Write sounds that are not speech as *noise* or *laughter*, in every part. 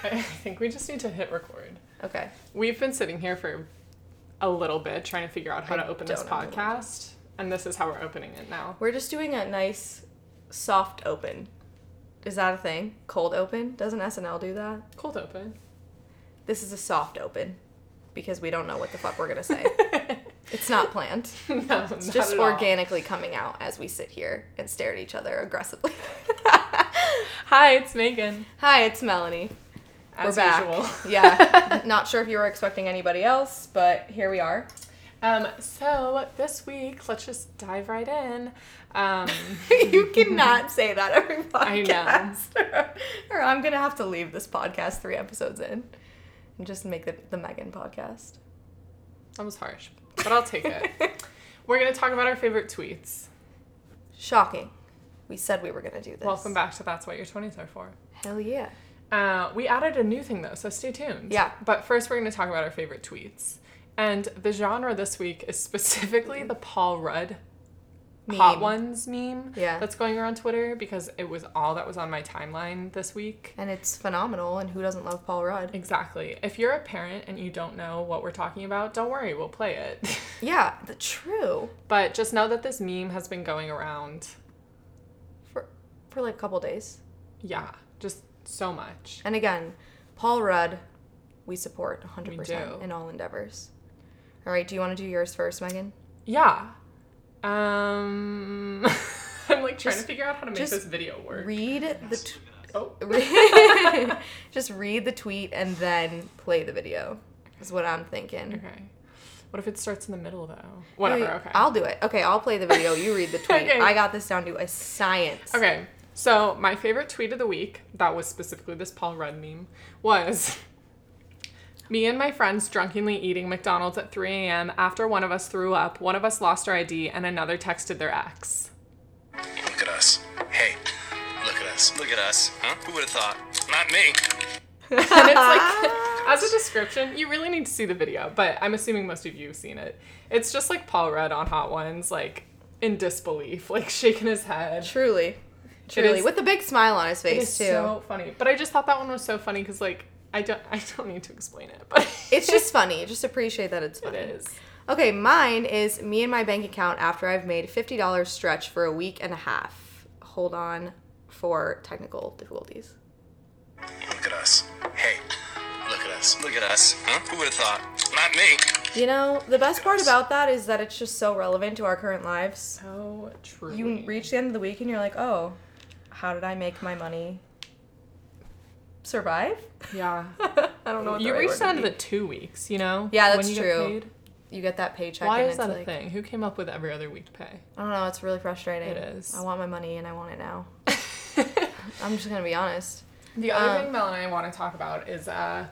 *laughs* I think we just need to hit record. Okay. We've been sitting here for a little bit trying to figure out how I to open this don't know what to podcast, and this is how we're opening it now. We're just doing a nice soft open. Is that a thing? Cold open? Doesn't SNL do that? Cold open. This is a soft open because we don't know what the fuck we're gonna say. *laughs* it's not planned. *laughs* no, It's not just at all. organically coming out as we sit here and stare at each other aggressively. Hi, it's Megan. Hi, it's Melanie. As we're back. usual. *laughs* yeah. *laughs* Not sure if you were expecting anybody else, but here we are. Um, so this week, let's just dive right in. Um, *laughs* you cannot say that every I know. or I'm gonna have to leave this podcast three episodes in and just make it the Megan podcast. that was harsh, but I'll take it. We're gonna talk about our favorite tweets. Shocking. We said we were gonna do this. Welcome back to That's What Your 20s Are For. Hell yeah. Uh, we added a new thing though, so stay tuned. Yeah. But first, we're going to talk about our favorite tweets. And the genre this week is specifically the Paul Rudd Hot Ones meme Yeah. that's going around Twitter because it was all that was on my timeline this week. And it's phenomenal, and who doesn't love Paul Rudd? Exactly. If you're a parent and you don't know what we're talking about, don't worry, we'll play it. *laughs* Yeah, the true. but just know that this meme has been going around, For for like a couple days. yeah, just so much. And again, Paul Rudd, we support 100% We in all endeavors. All right, do you want to do yours first, Megan? Yeah. Um, *laughs* I'm like trying Just- to figure out how to make this video work. Read the t- oh. *laughs* *laughs* Just read the tweet and then play the video. Is what I'm thinking. Okay. What if it starts in the middle though? Whatever. Wait, okay. I'll do it. Okay, I'll play the video. You read the tweet. Okay. I got this down to a science. okay. So my favorite tweet of the week, that was specifically this Paul Rudd meme, was me and my friends drunkenly eating McDonald's at 3 a.m. after one of us threw up, one of us lost our ID, and another texted their ex. Look at us. Hey, look at us. Look at us. Huh? Who would have thought? Not me. *laughs* And it's like, as a description, you really need to see the video, but I'm assuming most of you have seen it. It's just like Paul Rudd on Hot Ones, like in disbelief, like shaking his head. Truly. Truly. is- With a big smile on his face is too. so funny. But I just thought that one was so funny because like I don't I don't need to explain it, but *laughs* It's just funny. Just appreciate that it's it funny. is. Okay, mine is me and my bank account after I've made $50 stretch for a week and a half. Hold on for technical difficulties. Look at us. Hey, look at us. Look at us. Huh? Who would have thought? Not me. You know, the best part about that is that it's just so relevant to our current lives. So true. You reach the end of the week and you're like, oh, how did I make my money survive? Yeah. *laughs* I don't know. What you right reached word the end of the two weeks, you know? Yeah, when that's you get true. paid. You get that paycheck. Why and is it's that a like, thing? Who came up with every other week pay? I don't know. It's really frustrating. It is. I want my money and I want it now. *laughs* I'm just gonna be honest. The other Um, thing Mel and I want to talk about is uh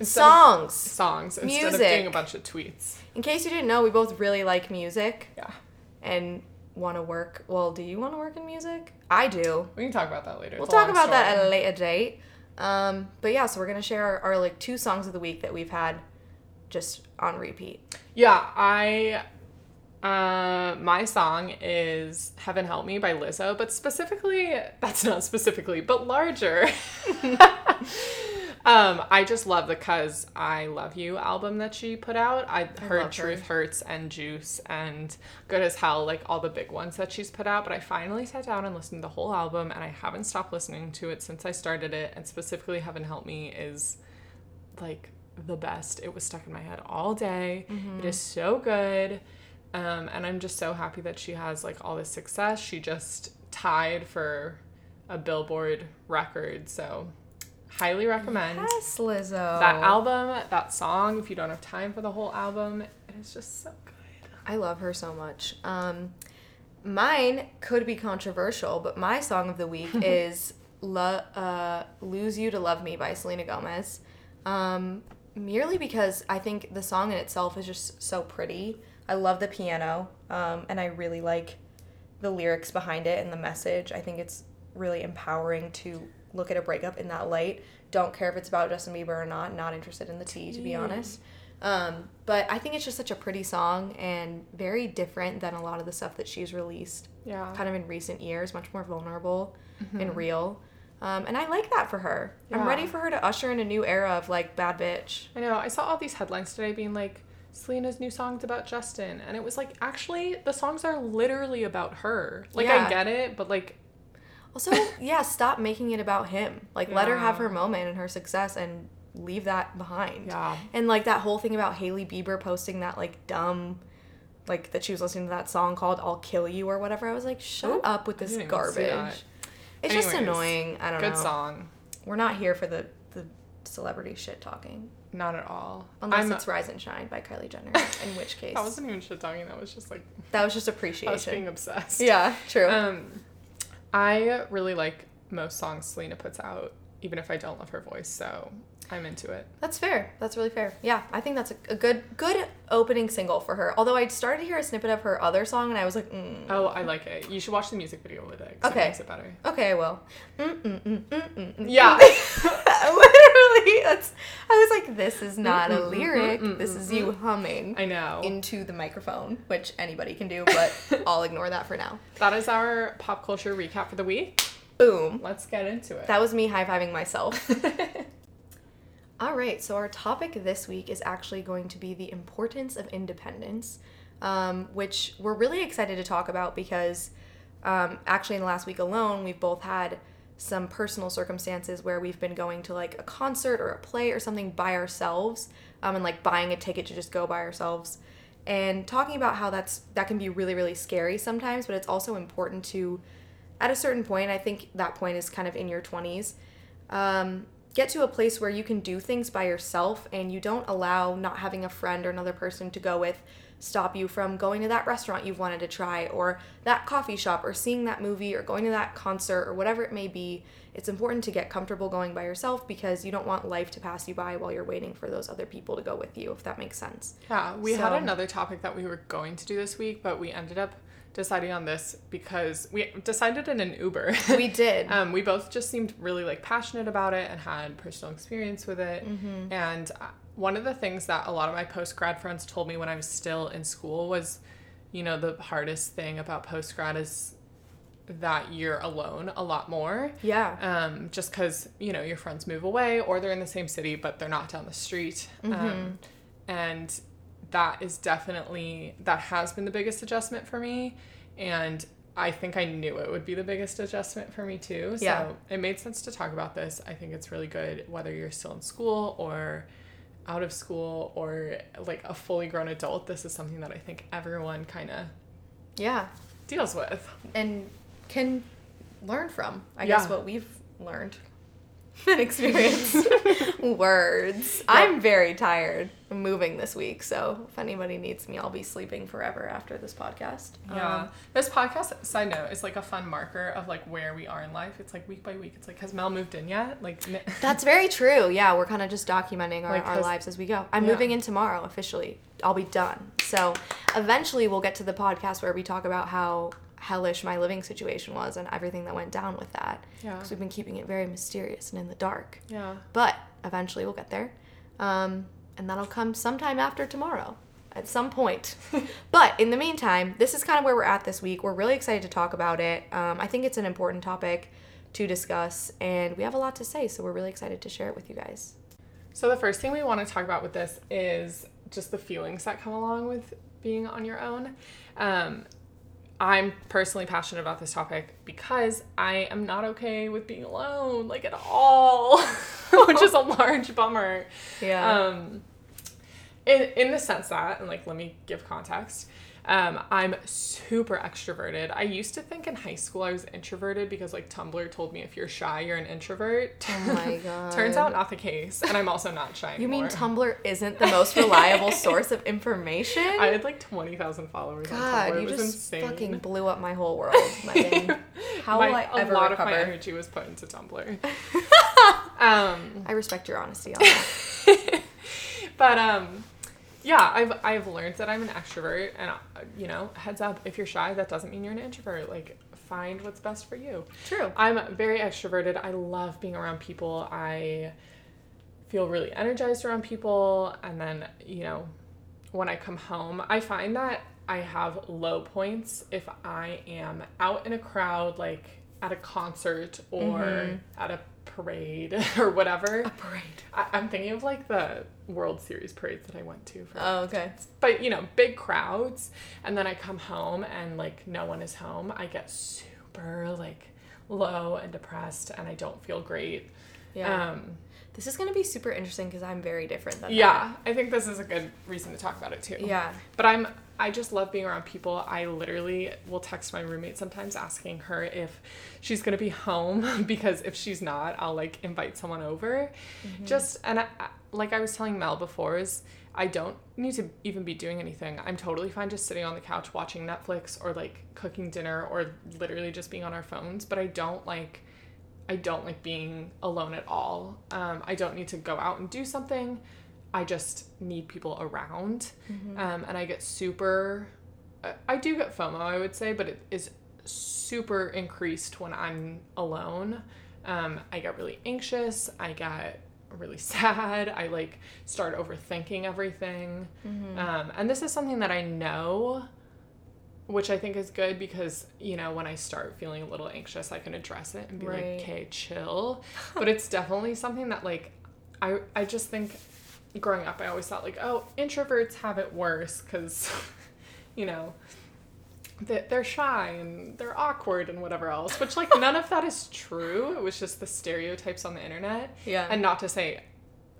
instead of- Songs. songs instead of Music. doing a bunch of tweets. In case you didn't know, we both really like music Yeah. and want to work. Well, do you want to work in music? I do. We can talk about that later. We'll It's talk about that at a later date. Um, but yeah, so we're gonna share our, our like two songs of the week that we've had just on repeat. Yeah, I uh my song is Heaven Help Me by Lizzo, but specifically that's not specifically, but larger. *laughs* *laughs* um I just love the Cuz I Love You album that she put out. I, heard love her. Truth Hurts and Juice and Good as Hell, like all the big ones that she's put out, but I finally sat down and listened to the whole album and I haven't stopped listening to it since I started it and specifically Heaven Help Me is like the best. It was stuck in my head all day. It is so good. Um, and I'm just so happy that she has like all this success. She just tied for a Billboard record. So highly recommend Yes, Lizzo. that album, that song. If you don't have time for the whole album, it is just so good. I love her so much. Um, mine could be controversial, but my song of the week *laughs* is Lo- uh, "Lose You to Love Me" by Selena Gomez. Um, merely because I think the song in itself is just so pretty. I love the piano, um, and I really like the lyrics behind it and the message. I think it's really empowering to look at a breakup in that light. Don't care if it's about Justin Bieber or not. Not interested in the tea, to be honest. Um, but I think it's just such a pretty song and very different than a lot of the stuff that she's released Yeah. kind of in recent years, much more vulnerable and real. Um, and I like that for her. I'm ready for her to usher in a new era of like bad bitch. I know. I saw all these headlines today being like, Selena's new song's about Justin. And it was like, actually, the songs are literally about her. Like, Yeah. I get it, but like, Also, yeah, stop making it about him. Like, let her have her moment and her success and leave that behind. Yeah. And like that whole thing about Hailey Bieber posting that like dumb, like that she was listening to that song called "I'll Kill You" or whatever. I was like, shut Oop, up with this didn't even see garbage. It's just annoying. I don't good know. Good song. We're not here for the the celebrity shit talking. Not at all. Unless I'm, it's Rise and Shine by Kylie Jenner, *laughs* in which case that wasn't even shit talking. That was just like that was just us appreciation. being obsessed. yeah, true. Um, I really like most songs Selena puts out, even if I don't love her voice. So I'm into it. That's fair. That's really fair. Yeah, I think that's a, a good good opening single for her. Although I started to hear a snippet of her other song and I was like, mm, Oh, I like it. You should watch the music video with it. Okay. It makes it better. okay, I will. Mm, mm, mm, mm, mm, mm. Yeah. *laughs* *laughs* Literally, that's. I was like, this is not a lyric. This is you humming I know. into the microphone, which anybody can do, but *laughs* I'll ignore that for now. that is our pop culture recap for the week. Boom. Let's get into it. That was me high fiving myself. *laughs* *laughs* All right, so our topic this week is actually going to be the importance of independence, um, which we're really excited to talk about because um, actually, in the last week alone, we've both had some personal circumstances where we've been going to like a concert or a play or something by ourselves um, and like buying a ticket to just go by ourselves. And talking about how that's that can be really really scary sometimes but it's also important to at a certain point i think that point is kind of in your 20s um, get to a place where you can do things by yourself and you don't allow not having a friend or another person to go with stop you from going to that restaurant you've wanted to try or that coffee shop or seeing that movie or going to that concert or whatever it may be it's important to get comfortable going by yourself because you don't want life to pass you by while you're waiting for those other people to go with you if that makes sense yeah, we had another topic that we were going to do this week, but we ended up deciding on this because we decided in an Uber. we *laughs* did um, we both just seemed really like passionate about it and had personal experience with it. Mm-hmm. And uh, one of the things that a lot of my post grad friends told me when I was still in school was, you know, the hardest thing about post grad is that you're alone a lot more. yeah Um, just because you know your friends move away or they're in the same city but they're not down the street. Um, and that is definitely that has been the biggest adjustment for me and i think i knew it would be the biggest adjustment for me too so Yeah. it made sense to talk about this i think it's really good whether you're still in school or out of school or like a fully grown adult this is something that i think everyone kind of yeah. deals with. And can learn from i guess what we've learned and *laughs* experience. *laughs* words. I'm very tired i'm moving this week so if anybody needs me i'll be sleeping forever after this podcast. Yeah. Um, this podcast side note is like a fun marker of like where we are in life. It's like week by week it's like has mel moved in yet? Like *laughs* that's very true. Yeah we're kind of just documenting our, Like, our lives as we go. I'm Yeah. moving in tomorrow officially. I'll be done. So eventually we'll get to the podcast where we talk about how hellish my living situation was and everything that went down with that. Yeah. because we've been keeping it very mysterious and in the dark. Yeah. But eventually we'll get there. Um, and that'll come sometime after tomorrow at some point. *laughs* But in the meantime this is kind of where we're at this week. We're really excited to talk about it. Um, i think it's an important topic to discuss and we have a lot to say so we're really excited to share it with you guys. So the first thing we want to talk about with this is just the feelings that come along with being on your own. Um, I'm personally passionate about this topic because I am not okay with being alone, like at all, *laughs* which is a *laughs* large bummer. yeah Um, in in the sense that, and like, let me give context. Um, I'm super extroverted. I used to think in high school I was introverted because like Tumblr told me if you're shy, you're an introvert. oh *laughs* my god Turns out not the case, and I'm also not shy you mean tumblr isn't the most reliable *laughs* source of information I had like twenty thousand followers on god Tumblr. It you just insane. fucking blew up my whole world *laughs* Megan. how My- will i ever a lot of my energy was put into Tumblr. um, i respect your honesty on that but um, yeah, I've I've learned that I'm an extrovert, and uh, you know, heads up, if you're shy, that doesn't mean you're an introvert. Like, find what's best for you. true I'm very extroverted. I love being around people. I feel really energized around people. And then, you know, when I come home, I find that I have low points if I am out in a crowd, like at a concert or at a parade *laughs* or whatever. A parade. I, I'm thinking of like the World Series parades that I went to for Oh, okay. but you know big crowds and then i come home and like no one is home i get super like low and depressed and i don't feel great Yeah. um this is gonna be super interesting because I'm very different than yeah i think this is a good reason to talk about it too. Yeah. but i'm i just love being around people i literally will text my roommate sometimes asking her if she's gonna be home *laughs* because if she's not i'll like invite someone over just and I- like i was telling mel before is i don't need to even be doing anything i'm totally fine just sitting on the couch watching netflix or like cooking dinner or literally just being on our phones but i don't like I don't like being alone at all. Um, I don't need to go out and do something. I just need people around. Um, and I get super, I- I do get FOMO, I would say, but it is super increased when I'm alone. Um, I get really anxious. I get really *laughs* sad. I like start overthinking everything. Um, and this is something that I know which I think is good because you know when I start feeling a little anxious, I can address it and be Right. like, "Okay, chill." *laughs* but it's definitely something that like I I just think growing up I always thought like, "Oh, introverts have it worse cuz *laughs* you know, they- they're shy and they're awkward and whatever else." Which like *laughs* none of that is true. It was just the stereotypes on the internet. Yeah. And not to say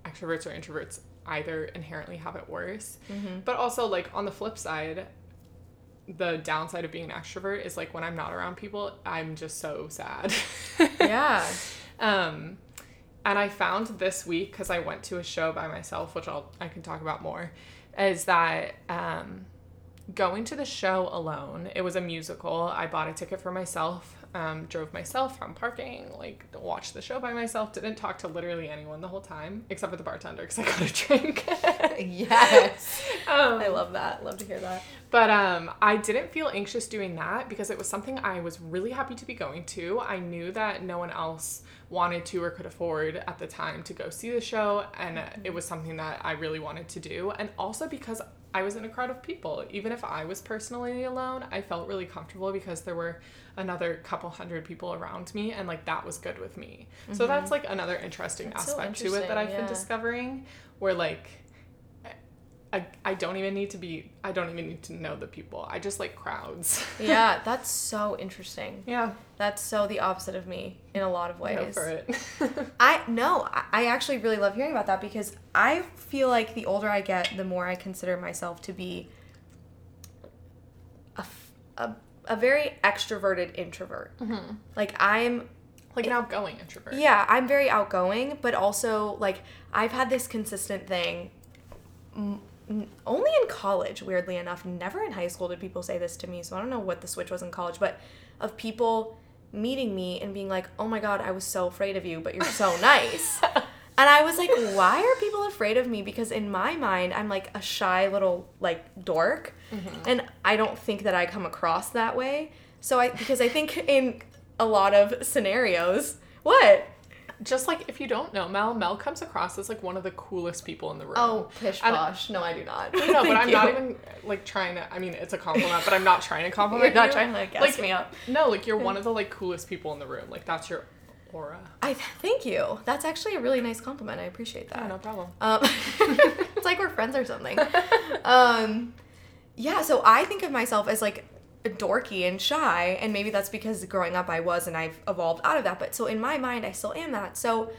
extroverts or introverts either inherently have it worse. Mm-hmm. But also like on the flip side, the downside of being an extrovert is like when I'm not around people, I'm just so sad. *laughs* yeah. um, and I found this week because I went to a show by myself, which I'll I can talk about more, is that um, going to the show alone. It was a musical. I bought a ticket for myself. Um, drove myself from parking, like watched the show by myself. Didn't talk to literally anyone the whole time except for the bartender because I got a drink. *laughs* Yes. *laughs* um, I love that. Love to hear that. but um, I didn't feel anxious doing that because it was something I was really happy to be going to. I knew that no one else wanted to or could afford at the time to go see the show, and it was something that I really wanted to do. And also because I was in a crowd of people. Even if I was personally alone, I felt really comfortable because there were another couple hundred people around me, and like that was good with me. So mm-hmm. that's like another interesting That's so aspect to it that I've interesting, been discovering, where like I, I don't even need to be I don't even need to know the people. I just like crowds. Yeah, *laughs* that's so interesting. yeah. That's so the opposite of me in a lot of ways. Go for it. *laughs* I no, I- actually really love hearing about that because I feel like the older I get, the more I consider myself to be a a very extroverted introvert. Mm-hmm. Like I'm like an outgoing introvert. yeah, I'm very outgoing, but also like I've had this consistent thing. m- Only in college, weirdly enough. Never in high school did people say this to me, so I don't know what the switch was in college, but of people meeting me and being like, "Oh my god, I was so afraid of you, but you're so nice." *laughs* And I was like, "Why are people afraid of me?" Because in my mind, I'm like a shy little like dork, mm-hmm. and I don't think that I come across that way. So I because I think in a lot of scenarios, what? Just like if you don't know Mel, Mel comes across as like one of the coolest people in the room. Oh, pish And- posh. No, I do not. No, *laughs* but I'm you. not even like trying to. I mean, it's a compliment, but I'm not trying to compliment. You're not you. trying to, like, gas Like, me up. No, like you're one of the like coolest people in the room. Like that's your aura. I thank you. That's actually a really nice compliment. I appreciate that. Yeah, no problem. Um, *laughs* it's like we're friends or something. *laughs* Um, yeah, so I think of myself as like dorky and shy, and maybe that's because growing up I was, and I've evolved out of that. But so in my mind, I still am that. So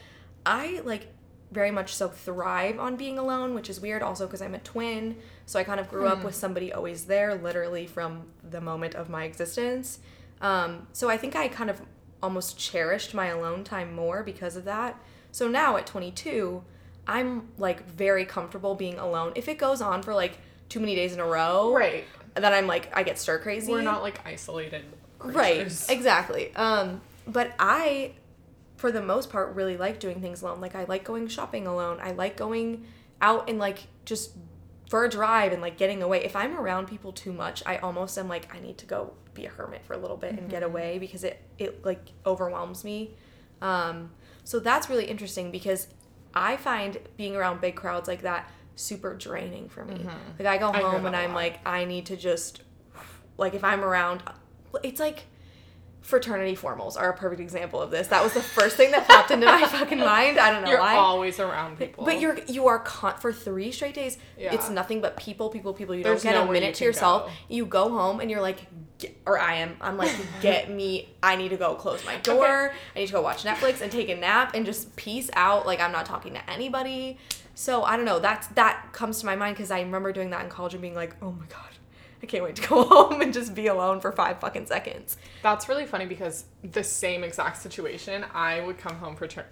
I like very much so thrive on being alone, which is weird also because I'm a twin. So I kind of grew up with somebody always there, literally from the moment of my existence. Um, so I think I kind of almost cherished my alone time more because of that. So now at 22, I'm like very comfortable being alone. If it goes on for like too many days in a row, Right. Then I'm like I get stir crazy. We're not like isolated. right, exactly. Um, but I, for the most part, really like doing things alone. Like I like going shopping alone. I like going out and like just for a drive and like getting away. If I'm around people too much, I almost am like I need to go be a hermit for a little bit and get away because it it like overwhelms me. Um, so that's really interesting because I find being around big crowds like that super draining for me. Mm-hmm. Like I go home that and I'm like I need to just like if I'm around it's like fraternity formals are a perfect example of this. That was the first thing that popped into my *laughs* fucking mind. I don't know You're why. always around people. But you're you are con- for three straight days. Yeah. It's nothing but people, people, people. You There's don't get a minute to yourself. go. You go home and you're like, or I am. I'm like, *laughs* get me. I need to go close my door. I need to go watch Netflix and take a nap and just peace out. Like I'm not talking to anybody. So I don't know. That's that comes to my mind because I remember doing that in college and being like, oh my god. I can't wait to go *laughs* home and just be alone for five fucking seconds. That's really funny because the same exact situation, I would come home frater-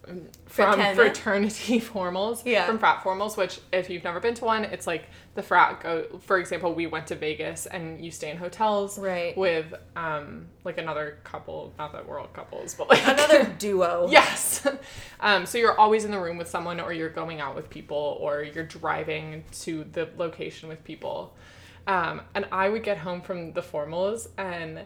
from Fraternity? fraternity *laughs* formals, Yeah. from frat formals. Which, if you've never been to one, it's like the frat go. For example, we went to Vegas, and you stay in hotels, Right. with um like another couple. Not that we're all couples, but like Another *laughs* duo. Yes. *laughs* Um, so you're always in the room with someone, or you're going out with people, or you're driving to the location with people. Um, and I would get home from the formals and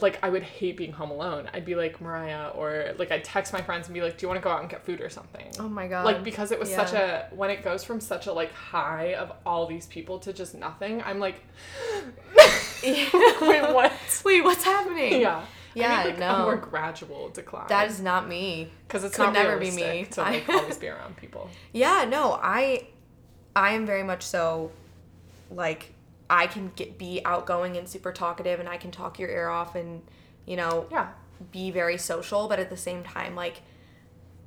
like I would hate being home alone. I'd be like Mariah, or like I'd text my friends and be like, "Do you want to go out and get food or something?" Oh my god. Like because it was such a when it goes from such a like high of all these people to just nothing. I'm like, *laughs* wait, what? Wait, what's happening? Yeah. Yeah, I need, like, no. A more gradual decline. That is not me. because it's could not never be me. to like *laughs* always be around people. Yeah, no, I I am very much so like I can get be outgoing and super talkative and I can talk your ear off and you know Yeah. be very social, but at the same time like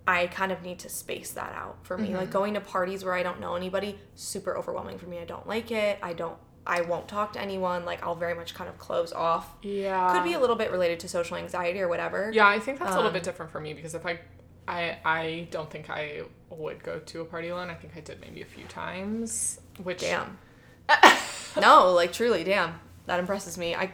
I kind of need to space that out for me. Mm-hmm. Like going to parties where I don't know anybody, super overwhelming for me. I don't like it. I don't I won't talk to anyone. Like I'll very much kind of close off. Yeah. Could be a little bit related to social anxiety or whatever. Yeah, I think that's a little Um, bit different for me because if I, I, I don't think I would go to a party alone. I think I did maybe a few times. Which Damn. *laughs* no, like truly, damn. That impresses me. I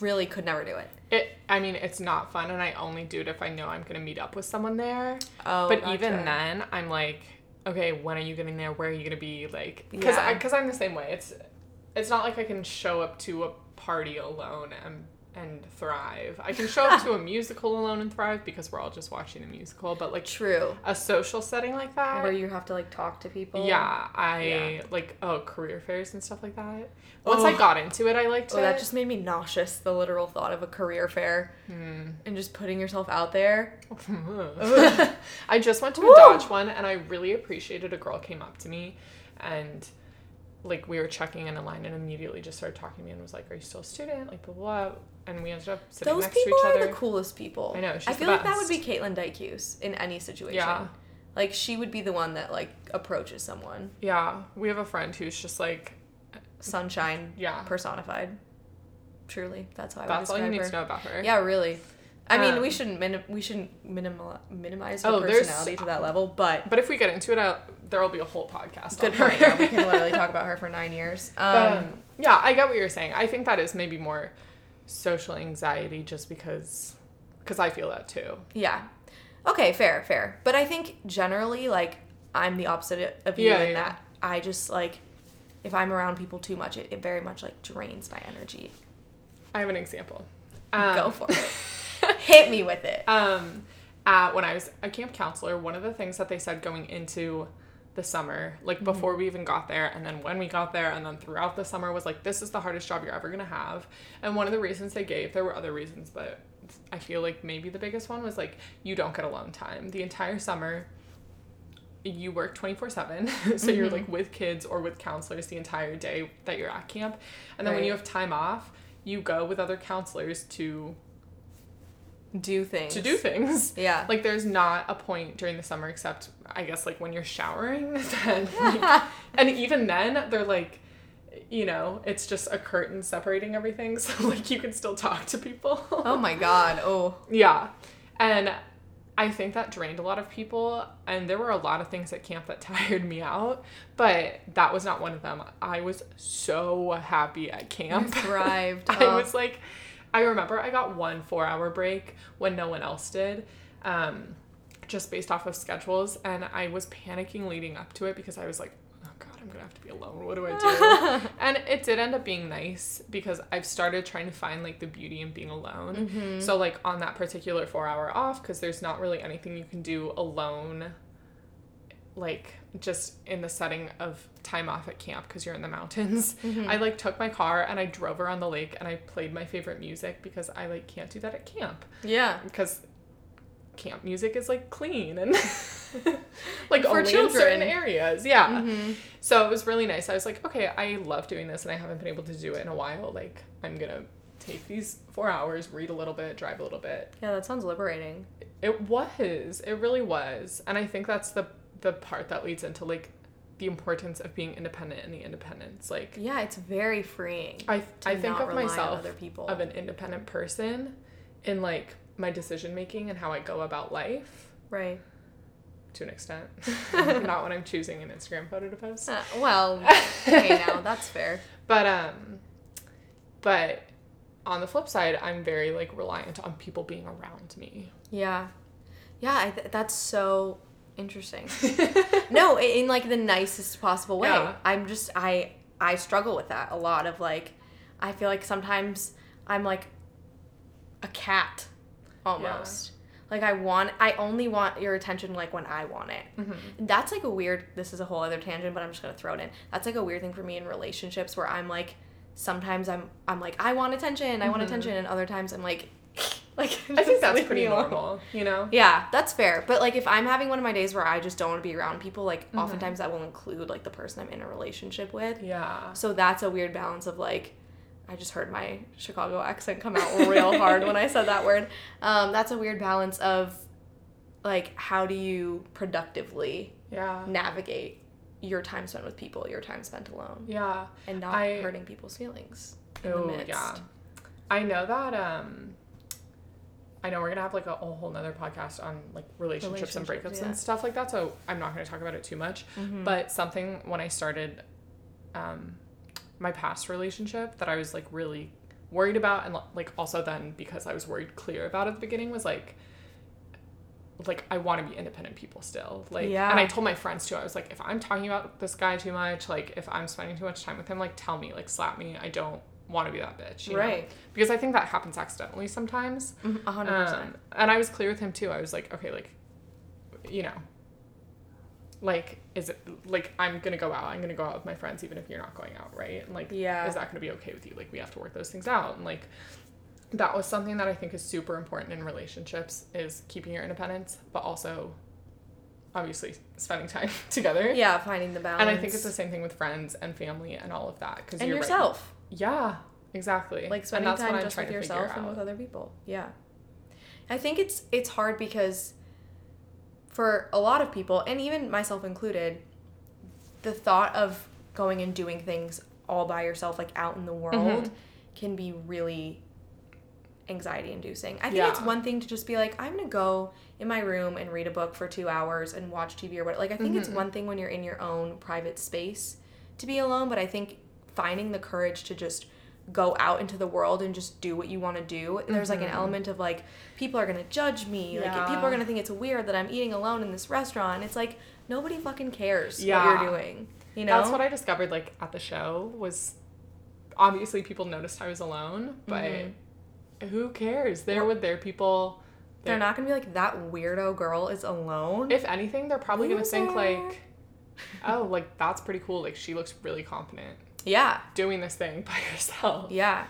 really could never do it. It. I mean, it's not fun, and I only do it if I know I'm gonna meet up with someone there. Oh, but gotcha. even then, I'm like, okay, when are you getting there? Where are you gonna be? Like, because Yeah. I because I'm the same way. It's it's not like I can show up to a party alone and and thrive. I can show up to a *laughs* musical alone and thrive because we're all just watching a musical. But like True. a social setting like that, Where you have to like talk to people. yeah, I Yeah. like oh career fairs and stuff like that. Once Oh. I got into it, I liked Oh, it. that just made me nauseous. The literal thought of a career fair Hmm. and just putting yourself out there. *laughs* I just went to a Woo! Dodge one and I really appreciated a girl came up to me and like we were checking in a line and immediately just started talking to me and was like, Are you still a student? Like blah blah blah and we ended up sitting Those next to people each are other. the coolest people. I know, she's I the feel like that would be Caitlin Dykes in any situation. Yeah. Like she would be the one that like approaches someone. Yeah. We have a friend who's just like Sunshine. Yeah. Personified. Truly, that's how I that's all you describe need her. to know about her. Yeah, really. I mean, Um, we shouldn't minim- we shouldn't minimal minimize her Oh, personality to that level, but But if we get into it, there will be a whole podcast. good point. Yeah, we can literally *laughs* talk about her for nine years. Um, But, um, yeah, I get what you're saying. I think that is maybe more social anxiety just because because I feel that too. yeah. Okay, fair, fair. But I think generally, like, I'm the opposite of you Yeah, in yeah. that I just like if I'm around people too much, it, it very much like drains my energy. I have an example. Go Um, for it. *laughs* *laughs* Hit me with it. Um, uh, when I was a camp counselor, one of the things that they said going into the summer, Mm-hmm. like before we even got there, and then when we got there, and then throughout the summer, was like, this is the hardest job you're ever gonna have. And one of the reasons they gave, there were other reasons, but I feel like maybe the biggest one was like, you don't get alone time. The entire summer, you work 24 7 *laughs* so you're Mm-hmm. like with kids or with counselors the entire day that you're at camp and then when you have time off you go with other counselors to Do things. to do things *laughs* Yeah. like there's not a point during the summer except I guess like when you're showering *laughs* then *laughs* like, and even then they're like you know it's just a curtain separating everything so like you can still talk to people oh my god. Oh. yeah and I think that drained a lot of people and there were a lot of things at camp that tired me out but that was not one of them I was so happy at camp Thrived. I Oh. was like, I remember I got one four hour break when no one else did, um, just based off of schedules. And I was panicking leading up to it because I was like, oh God, I'm going to have to be alone. What do I do? *laughs* and it did end up being nice because I've started trying to find like the beauty in being alone. Mm-hmm. So, like, on that particular four hour off, because there's not really anything you can do alone like just in the setting of time off at camp because you're in the mountains. Mm-hmm. I like took my car and I drove around the lake and I played my favorite music because I like can't do that at camp Yeah. because camp music is like clean and *laughs* like For only in certain areas. Yeah. Mm-hmm. So it was really nice. I was like, okay, I love doing this and I haven't been able to do it in a while. Like I'm gonna take these four hours, read a little bit, drive a little bit. Yeah, that sounds liberating. It was. It really was. And I think that's the the part that leads into like the importance of being independent and the independence. Like Yeah, it's very freeing. I I think of myself other people. of an independent person in like my decision making and how I go about life Right. to an extent. *laughs* *laughs* Not when I'm choosing an Instagram photo to post. Uh, well, okay, now that's fair. *laughs* But um but on the flip side, I'm very like reliant on people being around me. Yeah. Yeah, I th- that's so interesting. *laughs* no, in like the nicest possible way. Yeah. I'm just I I struggle with that a lot of like I feel like sometimes I'm like a cat almost. Like I want I only want your attention like when I want it. Mm-hmm. That's like a weird this is a whole other tangent, but I'm just going to throw it in. That's like a weird thing for me in relationships where I'm like sometimes I'm I'm like I want attention, I want attention and other times I'm like *laughs* like. I think that's pretty normal, you know? Yeah, that's fair. But like if I'm having one of my days where I just don't want to be around people, like Mm-hmm. oftentimes that will include like the person I'm in a relationship with. Yeah. So that's a weird balance of like I just heard my Chicago accent come out real hard when I said that word. *laughs* Um, that's a weird balance of like how do you productively Yeah. navigate your time spent with people, your time spent alone, Yeah. and not I- hurting people's feelings. in the Oh midst. yeah. I know that um I know we're gonna have like a, a whole nother podcast on like relationships, and breakups yeah. and stuff like that. So I'm not gonna talk about it too much. Mm-hmm. But something when I started um my past relationship that I was like really worried about and like also then because I was worried clear about at the beginning was like like I want to be independent people still. Like Yeah. and I told my friends too. I was like if I'm talking about this guy too much, like if I'm spending too much time with him, like tell me, like slap me. I don't want to be that bitch. you know? Right. Because I think that happens accidentally sometimes. Mhm, A hundred percent. Um, and I was clear with him too. I was like, okay, like, you know, like, is it like I'm gonna go out? I'm gonna go out with my friends even if you're not going out, right? And like, Yeah. is that gonna be okay with you? Like, we have to work those things out. And like, that was something that I think is super important in relationships is keeping your independence, but also, obviously, spending time *laughs* together. Yeah, finding the balance. And I think it's the same thing with friends and family and all of that. Because and you're yourself. Right. Yeah, exactly. like and spending that's time what I'm just with yourself and with other people yeah i think it's it's hard because for a lot of people and even myself included the thought of going and doing things all by yourself like out in the world Mhm. can be really anxiety inducing i think it's one thing to just be like i'm gonna go in my room and read a book for two hours and watch tv or what like i think it's Mhm. one thing when you're in your own private space to be alone but i think finding the courage to just go out into the world and just do what you want to do there's like an Mhm. element of like people are gonna judge me like people are gonna think it's weird that i'm eating alone in this restaurant it's like nobody fucking cares Yeah. what you're doing you know That's what I discovered like at the show was obviously people noticed I was alone, but Mhm. who cares? They're with their people. they're not gonna be like that weirdo girl is alone If anything, they're probably gonna think like, oh, like that's pretty cool. Like she looks really confident yeah doing this thing *laughs* by yourself yeah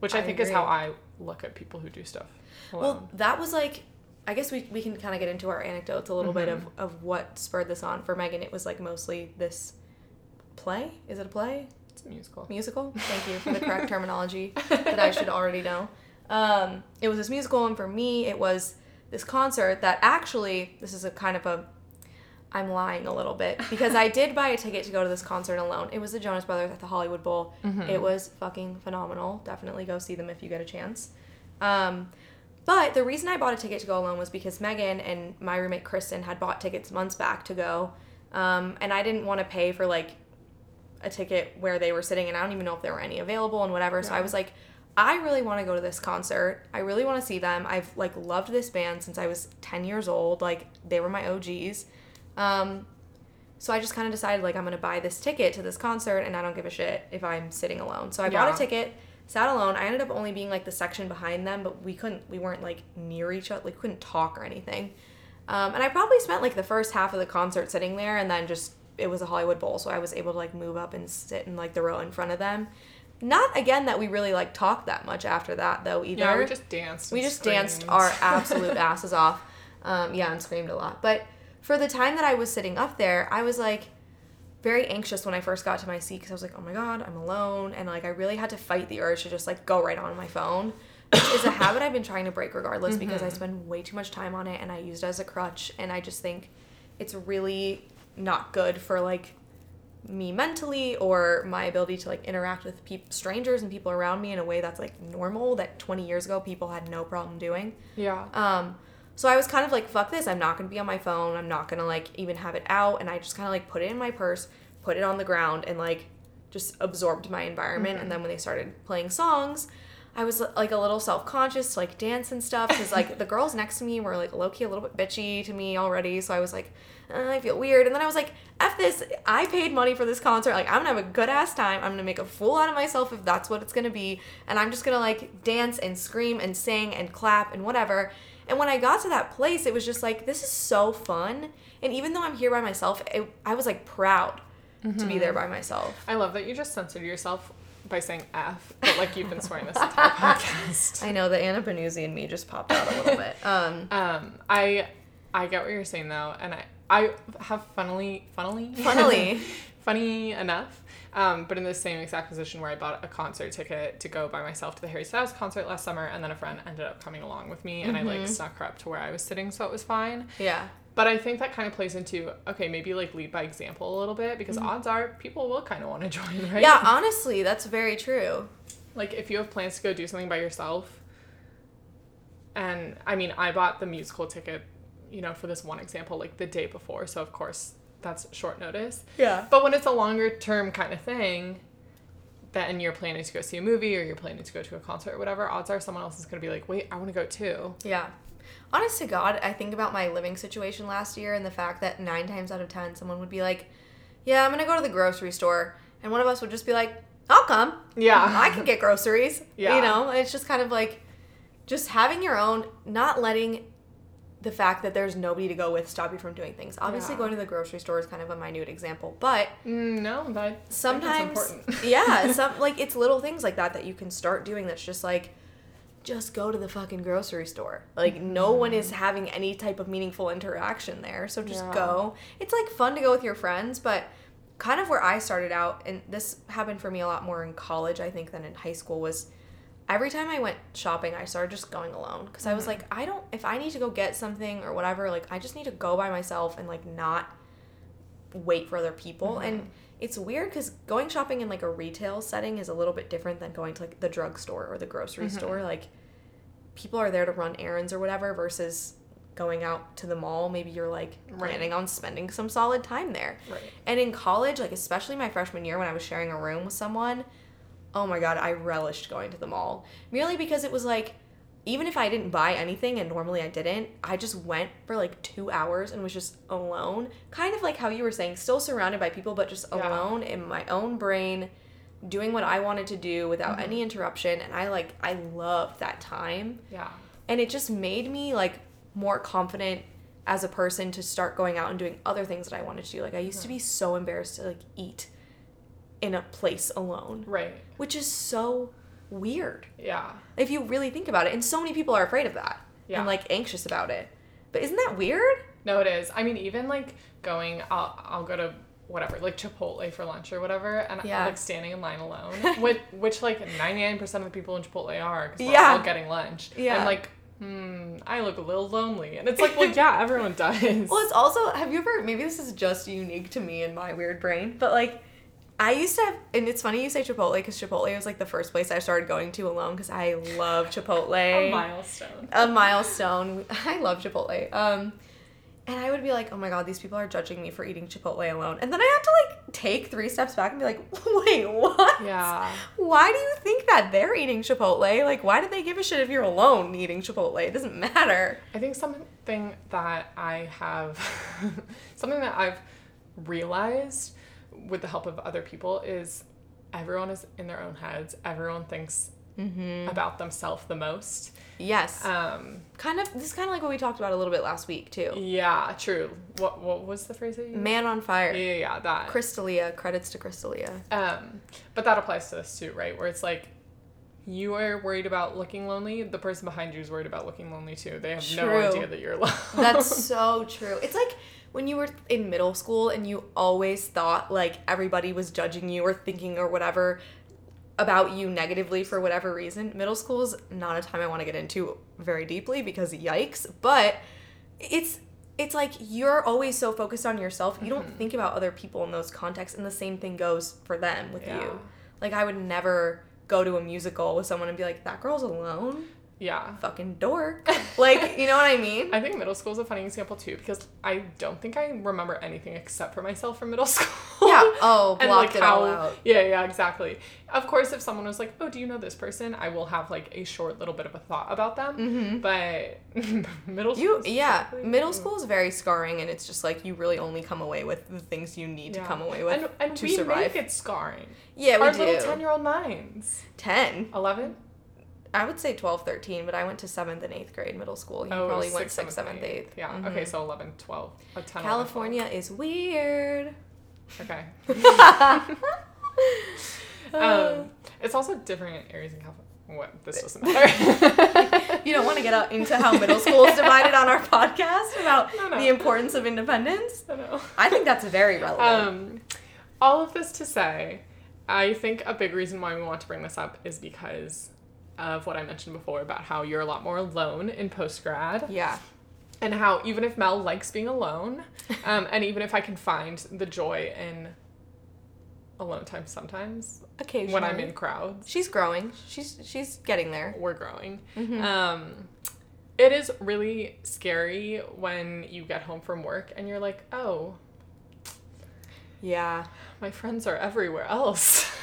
Which I, I think is how. I look at people who do stuff alone. Well, that was like, I guess we, we can kind of get into our anecdotes a little bit of, Mm-hmm. of what spurred this on. For Megan, it was like mostly this play. Is it a play? it's a musical. Musical? Thank you for the correct *laughs* terminology that I should already know. Um, it was this musical, and for me, it was this concert that actually, this is a kind of a, I'm lying a little bit *laughs* because I did buy a ticket to go to this concert alone. It was the Jonas Brothers at the Hollywood Bowl. It was fucking phenomenal. Definitely go see them if you get a chance. Um, but the reason I bought a ticket to go alone was because Megan and my roommate Kristen had bought tickets months back to go. Um, and I didn't want to pay for like a ticket where they were sitting and I don't even know if there were any available and whatever. So I was like, I really want to go to this concert. I really want to see them. I've like loved this band since I was 10 years old. Like they were my OGs. Um, so I just kind of decided like I'm to buy this ticket to this concert and I don't give a shit if I'm sitting alone. So I bought a ticket, sat alone. I ended up only being like the section behind them, but we couldn't we weren't like near each other. Like couldn't talk or anything. Um, and I probably spent like the first half of the concert sitting there, and then just it was a Hollywood Bowl, so I was able to like move up and sit in like the row in front of them. Not again that we really like talked that much after that though either. Yeah, we just danced. We just danced our *laughs* absolute asses off. Um, yeah, and screamed a lot. But for the time that I was sitting up there, I was like very anxious when I first got to my seat because I was like, oh my god, I'm alone, and like I really had to fight the urge to just like go right on my phone, which is a habit I've been trying to break regardless *laughs* because I spend way too much time on it and I use it as a crutch, and I just think it's really not good for like me mentally or my ability to like interact with peop strangers and people around me in a way that's like normal that 20 years ago people had no problem doing. Yeah. Um, so I was kind of like, fuck this, I'm not gonna be on my phone, I'm not gonna like even have it out, and I just kind of like put it in my purse, put it on the ground, and like just absorbed my environment. And then when they started playing songs, I was like a little self conscious to like dance and stuff because like the girls next to me were like low key a little bit bitchy to me already. So I was like, uh, I feel weird. And then I was like, F this, I paid money for this concert. Like, I'm gonna have a good ass time. I'm gonna make a fool out of myself if that's what it's gonna be. And I'm just gonna like dance and scream and sing and clap and whatever. And when I got to that place, it was just like, this is so fun. And even though I'm here by myself, it, I was like proud to be there by myself. I love that you just censored yourself by saying F, but like you've been swearing this *laughs* entire podcast. I know that Anna Panuzzi and me just popped out a little bit. *laughs* Um, Um, I I get what you're saying though, and I I have funnily funnily Funnily. *laughs* funny enough. Um, but in the same exact position where I bought a concert ticket to go by myself to the Harry Styles concert last summer, and then a friend ended up coming along with me, and I like snuck her up to where I was sitting, so it was fine. yeah. But I think that kind of plays into okay, maybe like lead by example a little bit because odds are people will kind of want to *laughs* join, right? Yeah, honestly, that's very true. like if you have plans to go do something by yourself and i mean i bought the musical ticket you know for this one example like the day before so of course that's short notice Yeah. but when it's a longer term kind of thing that and you're planning to go see a movie or you're planning to go to a concert or whatever odds are someone else is going to be like wait i want to go too Yeah. Honest to God, I think about my living situation last year and the fact that nine times out of ten, someone would be like, Yeah, I'm going to go to the grocery store. And one of us would just be like, I'll come. Yeah. *laughs* I can get groceries. Yeah. You know, it's just kind of like just having your own, not letting the fact that there's nobody to go with stop you from doing things. Obviously, Yeah. going to the grocery store is kind of a minute example, but Mm, no that sometimes important. *laughs* yeah *laughs* some like it's little things like that that you can start doing that's just like just go to the fucking grocery store like no one is having any type of meaningful interaction there so just Yeah. go it's like fun to go with your friends but kind of where i started out and this happened for me a lot more in college i think than in high school was every time i went shopping i started just going alone. Because i was mm-hmm. like i don't if i need to go get something or whatever like i just need to go by myself and like not wait for other people. Mm-hmm. And it's weird because going shopping in like a retail setting is a little bit different than going to like the drugstore or the grocery mm-hmm. store. Like people are there to run errands or whatever versus going out to the mall. Maybe you're like Right. planning on spending some solid time there. Right. and in college like especially my freshman year when i was sharing a room with someone oh my god i relished going to the mall. Merely because it was like even if i didn't buy anything and normally i didn't i just went for like two hours and was just alone. Kind of like how you were saying still surrounded by people but just Yeah. alone in my own brain doing what i wanted to do without Mm-hmm. any interruption. And i like i loved that time. Yeah. And it just made me like more confident as a person to start going out and doing other things that I wanted to do. Like I used to be so embarrassed to like eat in a place alone, right which is so weird yeah if you really think about it. And so many people are afraid of that Yeah. and like anxious about it. But isn't that weird? No, it is. I mean, even like going, I'll, I'll go to whatever, like Chipotle for lunch or whatever, and Yeah. I'm like standing in line alone, *laughs* which, which like 99% of the people in Chipotle are, because we're Yeah. all getting lunch. Yeah. I'm like, hmm, I look a little lonely. And it's like, well, yeah, everyone *laughs* does. Well, it's also have you ever maybe this is just unique to me and my weird brain, but like I used to have, and it's funny you say Chipotle because Chipotle was like the first place I started going to alone because I love Chipotle. *laughs* a milestone. a milestone. I love Chipotle. Um, and I would be like, oh my god, these people are judging me for eating Chipotle alone. And then I have to like take three steps back and be like, *laughs* wait, what? Yeah. Why do you think that they're eating Chipotle? Like, why do they give a shit if you're alone eating Chipotle? It doesn't matter. I think something that I have, *laughs* something that I've realized with the help of other people is everyone is in their own heads. Everyone thinks about themselves the most. Yes. Um, kind of. This is kind of like what we talked about a little bit last week too. yeah, true. What what was the phrase that you? Man on fire. Yeah, yeah, yeah, that. Crystalia. Credits to Crystalia. Um, but that applies to this too, right? Where it's like you are worried about looking lonely, the person behind you is worried about looking lonely too. They have no idea that you're *laughs* alone. That's so true. It's like when you were in middle school and you always thought like everybody was judging you or thinking or whatever about you negatively for whatever reason. Middle school is not a time I want to get into very deeply because yikes, but it's it's like you're always so focused on yourself. You don't mm-hmm. think about other people in those contexts and the same thing goes for them with Yeah. you. Like I would never go to a musical with someone and be like that girl's alone. Yeah. Fucking dork. *laughs* Like, you know what I mean? I think middle school is a funny example too because I don't think I remember anything except for myself from middle *laughs* school. Yeah. Oh, blocked it all out. Yeah, yeah, exactly. Of course, if someone was like, "Oh, do you know this person?" I will have like a short little bit of a thought about them. But *laughs* middle school, Mm-hmm. You yeah, middle school is very scarring, and it's just like you really only come away with the things you need Yeah. to come away with and, and to we survive. make it scarring. yeah, we Our do. little ten-year-old minds. Ten. Eleven. I would say 12, 13, but I went to seventh and eighth grade middle school. You Oh, probably went sixth, seventh, eighth. Yeah. Mhm. Okay, so 11, 12. A 10, 11, California is weird. Okay. *laughs* *laughs* um, it's also different areas in California. What? This doesn't matter. *laughs* You don't want to get out into how middle school is divided on our podcast about No, no. the importance of independence. I think that's very relevant. Um, all of this to say, I think a big reason why we want to bring this up is because of what I mentioned before about how you're a lot more alone in post grad, yeah. and how even if Mel likes being alone, *laughs* um, and even if I can find the joy in alone time sometimes Occasionally. when I'm in crowds, She's growing. She's she's getting there. we're growing. Mm-hmm. Um, it is really scary when you get home from work and you're like, oh, Yeah. my friends are everywhere else. *laughs*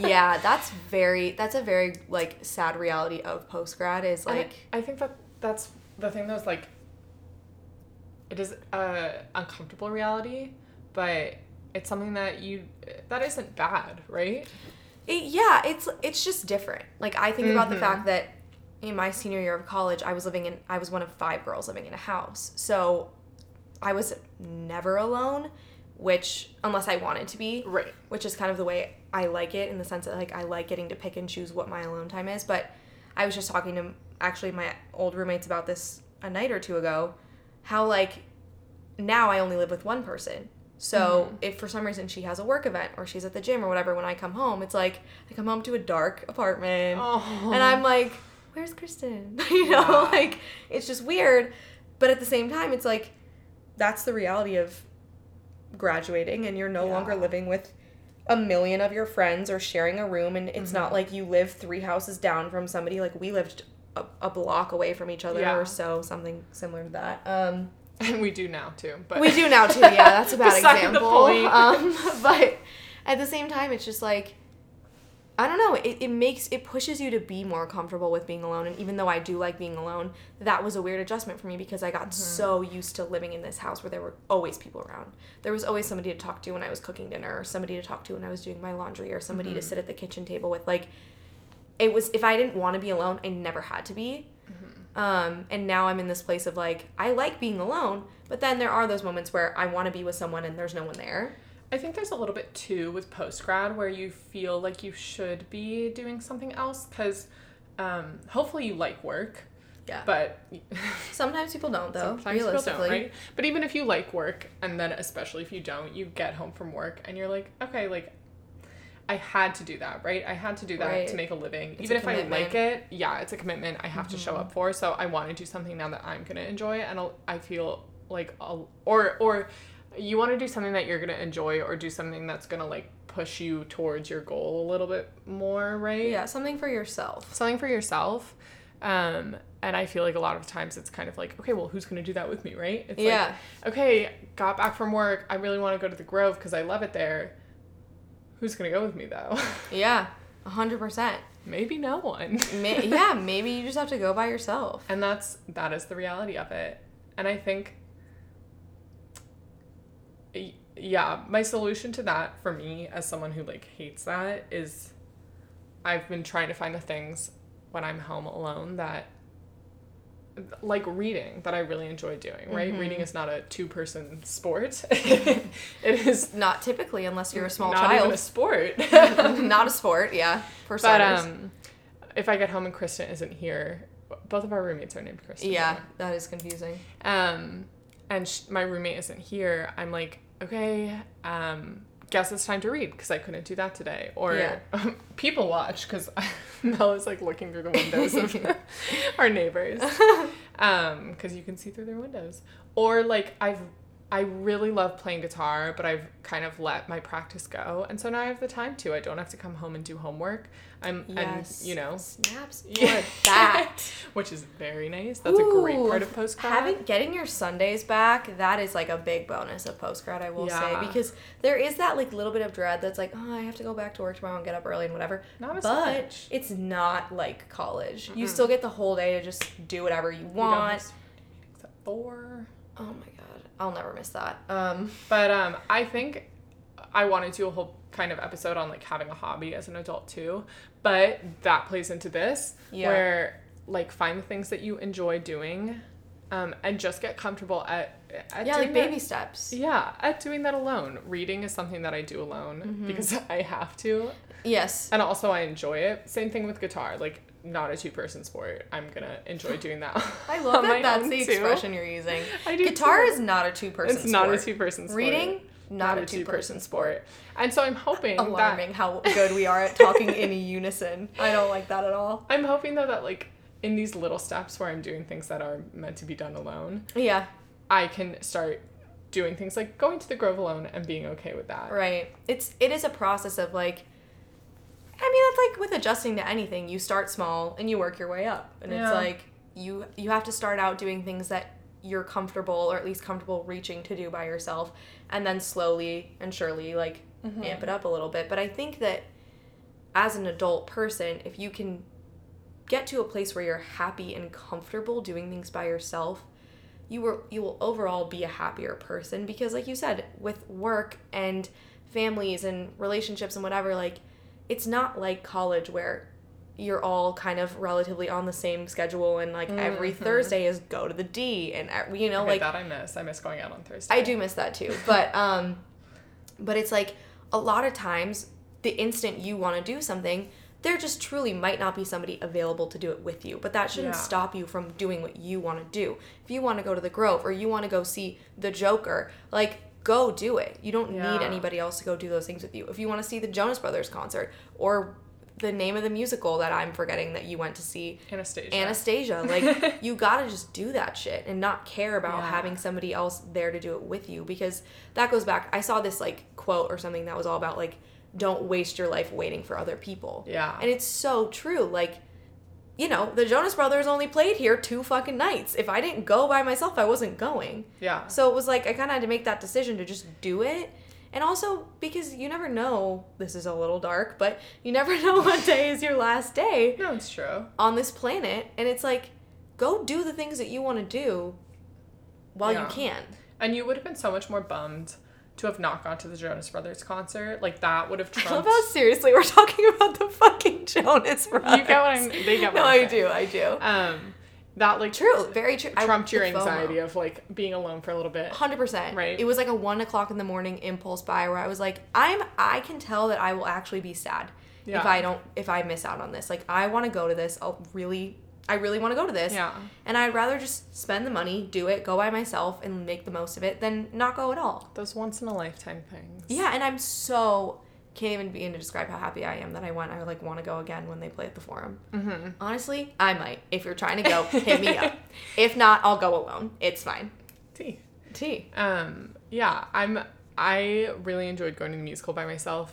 yeah, that's very that's a very like sad reality of post grad is And I- like I, think that that's the thing that's like it is a uncomfortable reality, but it's something that you that isn't bad, right? it, yeah, it's it's just different. Like I think about the Mhm. fact that in my senior year of college, I was living in I was one of five girls living in a house. So I was never alone, which unless I wanted to be, Right. which is kind of the way I like it in the sense that like I like getting to pick and choose what my alone time is. But I was just talking to actually my old roommates about this a night or two ago, how like now I only live with one person. So mm-hmm. if for some reason she has a work event or she's at the gym or whatever, when I come home, it's like I come home to a dark apartment Oh. and I'm like, where's Kristen? *laughs* you know, Yeah. like it's just weird. But at the same time, it's like that's the reality of graduating and you're no longer living with a million of your friends or sharing a room and it's Mm-hmm. not like you live three houses down from somebody like we lived a, a block away from each other Yeah. or so something similar to that um *laughs* and we do now too. But we do now too yeah that's a *laughs* bad example um *laughs* but at the same time it's just like I don't know. It, it makes it pushes you to be more comfortable with being alone. And even though I do like being alone, that was a weird adjustment for me because I got Mm-hmm. so used to living in this house where there were always people around. There was always somebody to talk to when I was cooking dinner, or somebody to talk to when I was doing my laundry, or somebody Mm-hmm. to sit at the kitchen table with. Like, it was if I didn't want to be alone, I never had to be. Mm-hmm. Um, and now I'm in this place of like I like being alone, but then there are those moments where I want to be with someone and there's no one there. I think there's a little bit too with post grad where you feel like you should be doing something else because um, hopefully you like work, Yeah. but *laughs* Sometimes people don't though. sometimes people realistically. don't, right? But even if you like work, and then especially if you don't, you get home from work and you're like, okay, like I had to do that, right? I had to do that Right. to make a living. It's even a if I like. Mm-hmm. it, yeah, it's a commitment I have to show up for. So I want to do something now that I'm gonna enjoy, and I'll, I feel like, I'll, or or you want to do something that you're gonna enjoy, or do something that's gonna like push you towards your goal a little bit more, right? Yeah, something for yourself. something for yourself. Um, and I feel like a lot of times it's kind of like, okay, well, who's gonna do that with me, right? It's Yeah. like, okay, got back from work. I really want to go to the Grove because I love it there. Who's gonna go with me though? *laughs* Yeah, a hundred percent. Maybe no one. *laughs* Yeah, maybe you just have to go by yourself. and that's that is the reality of it. And I think, yeah, my solution to that for me as someone who like hates that is I've been trying to find the things when I'm home alone that like reading that I really enjoy doing, right? Mm-hmm. Reading is not a two person sport. *laughs* it is Not typically, unless you're a small not child. even a sport. *laughs* Not a sport, yeah. For but um if I get home and Kristen isn't here, both of our roommates are named Kristen. yeah, that is confusing. Um, and sh- my roommate isn't here. I'm like, okay, um, guess it's time to read because I couldn't do that today. Or Yeah. *laughs* people watch because *laughs* Mel is like looking through the windows of *laughs* our neighbors um, because you can see through their windows. Or like I've I really love playing guitar, but I've kind of let my practice go, and so now I have the time to. I don't have to come home and do homework. I'm Yes. and you know Snaps Yeah. *laughs* for that. *laughs* which is very nice. That's a great part of post grad. Having getting your Sundays back, that is like a big bonus of post grad, I will Yeah. say, because there is that like little bit of dread that's like, oh, I have to go back to work tomorrow and get up early and whatever. Not as but much. it's not like college. You still get the whole day to just do whatever you want. at four. Oh my god, I'll never miss that. Um, But um, I think I want to do a whole kind of episode on like having a hobby as an adult too. But that plays into this Yeah. where like find the things that you enjoy doing, um, and just get comfortable at, at yeah, like that- baby steps. Yeah, at doing that alone. Reading is something that I do alone Mm-hmm. because *laughs* I have to, Yes. and also I enjoy it. Same thing with guitar. Like not a two person sport. I'm gonna enjoy doing that. *laughs* I love that that's the too. expression you're using. *laughs* I do Guitar too. is not a two person It's not a two person sport. Reading, not, a two person sport. And so I'm hoping that Alarming how good we are at talking in *laughs* unison. I don't like that at all. I'm hoping though that like in these little steps where I'm doing things that are meant to be done alone, Yeah, I can start doing things like going to the Grove alone and being okay with that. right. It's it is a process of like I mean, that's like with adjusting to anything. You start small and you work your way up. And Yeah. it's like you you have to start out doing things that you're comfortable or at least comfortable reaching to do by yourself and then slowly and surely like mm-hmm. amp it up a little bit. But I think that as an adult person, if you can get to a place where you're happy and comfortable doing things by yourself, you will you will overall be a happier person because like you said, with work and families and relationships and whatever, like it's not like college where you're all kind of relatively on the same schedule and like every Thursday is go to the D and uh, you know Okay, like that I miss. I miss going out on Thursday. I do miss that too. But *laughs* um but it's like a lot of times the instant you want to do something, there just truly might not be somebody available to do it with you. But that shouldn't Yeah. stop you from doing what you want to do. If you want to go to the Grove or you want to go see the Joker, like go do it. You don't Yeah. need anybody else to go do those things with you. If you want to see the Jonas Brothers concert or the name of the musical that I'm forgetting that you went to see, Anastasia. Anastasia. *laughs* Like you gotta just do that shit and not care about Yeah. having somebody else there to do it with you because that goes back. I saw this like quote or something that was all about like don't waste your life waiting for other people. Yeah. And it's so true. Like, you know, the Jonas Brothers only played here two fucking nights. If I didn't go by myself, I wasn't going. yeah. So it was like I kind of had to make that decision to just do it. And also because you never know, this is a little dark, but you never *laughs* know what day is your last day No, it's true. on this planet and it's like go do the things that you want to do while Yeah. you can And you would have been so much more bummed to have not gone to the Jonas Brothers concert. Like that would have I love trumped. how seriously we're talking about the fucking *laughs* Jonas Brothers. You get what I'm- they get what no, I do, I do. um, that like True, very true. I- trumped your the FOMO. anxiety of like being alone for a little bit. Hundred percent. Right. It was like a one o'clock in the morning impulse buy where I was like, I'm. I can tell that I will actually be sad if I don't if I miss out on this. Like I want to go to this. I'll really. I really want to go to this. Yeah. And I'd rather just spend the money, do it, go by myself, and make the most of it than not go at all. Those once in a lifetime things. Yeah, and I'm so can't even begin to describe how happy I am that I went. I like want to go again when they play at the Forum. Mm-hmm. Honestly, I might. If you're trying to go, hit me up. *laughs* If not, I'll go alone. It's fine. T. T. Um, yeah, I'm. I really enjoyed going to the musical by myself,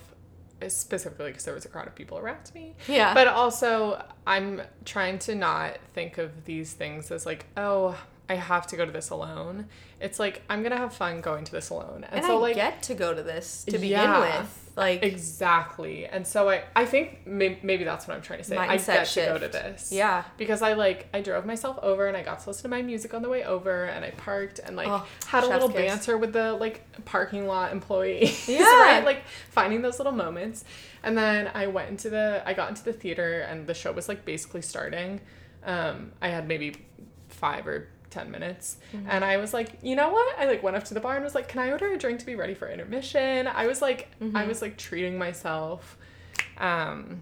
specifically because there was a crowd of people around me. Yeah. But also, I'm trying to not think of these things as like, oh, I have to go to this alone. It's like I'm gonna have fun going to this alone, and, And so I like get to go to this to begin Yeah. with. Like exactly. And so I I think maybe, maybe that's what I'm trying to say. I get to go to this. Yeah. Because I like I drove myself over and I got to listen to my music on the way over and I parked and like Oh, had a little kiss. banter with the like parking lot employees. *laughs* Yeah. right? Like finding those little moments. And then I went into the I got into the theater and the show was like basically starting. Um I had maybe five or 10 minutes Mm-hmm. and i was like you know what i like went up to the bar and was like can i order a drink to be ready for intermission i was like Mm-hmm. i was like treating myself um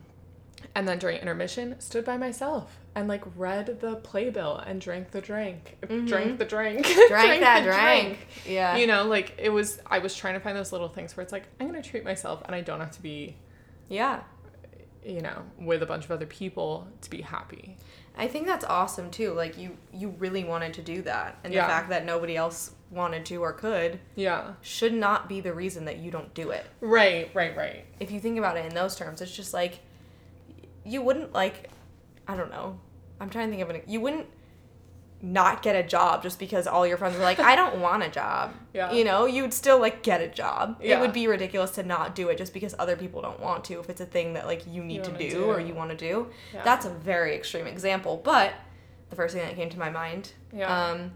and then during intermission stood by myself and like read the playbill and drank the drink drank the drink *laughs* Mm-hmm. drank that the drink. Yeah. you know like it was i was trying to find those little things where it's like i'm gonna treat myself and i don't have to be yeah. You know with a bunch of other people to be happy I think that's awesome too. Like you you really wanted to do that. And Yeah. the fact that nobody else wanted to or could yeah should not be the reason that you don't do it. right right right If you think about it in those terms, it's just like you wouldn't like I don't know. I'm trying to think of an you wouldn't not get a job just because all your friends were like, I don't want a job. *laughs* Yeah. You know, you'd still like get a job. Yeah. It would be ridiculous to not do it just because other people don't want to if it's a thing that like you need to wanna do, or you want to do. Yeah. That's a very extreme example, but the first thing that came to my mind. Yeah. Um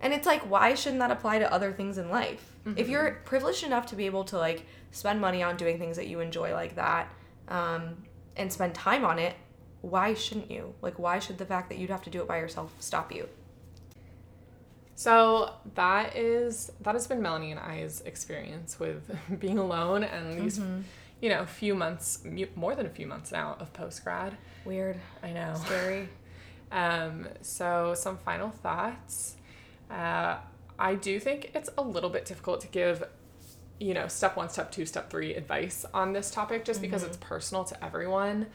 and it's like why shouldn't that apply to other things in life? Mm-hmm. If you're privileged enough to be able to like spend money on doing things that you enjoy like that, um, and spend time on it, why shouldn't you? Like why should the fact that you'd have to do it by yourself stop you? So that is that has been Melanie and I's experience with *laughs* being alone and these, Mm-hmm. you know, few months, more than a few months now of post grad. Weird. I know. Scary. *laughs* Um, so some final thoughts. Uh, I do think it's a little bit difficult to give, you know, step one, step two, step three advice on this topic just because it's personal to everyone.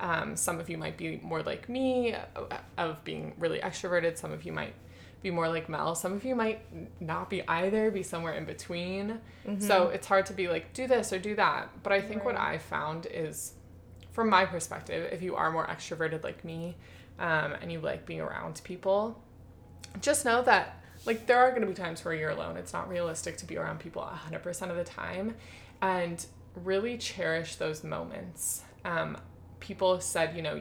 Um, some of you might be more like me of being really extroverted. Some of you might be more like Mel. Some of you might not be either, be somewhere in between. So it's hard to be like, do this or do that. But I think what I found is from my perspective, if you are more extroverted like me um, and you like being around people, just know that like there are going to be times where you're alone. It's not realistic to be around people 100% of the time and really cherish those moments. Um, people said, you know,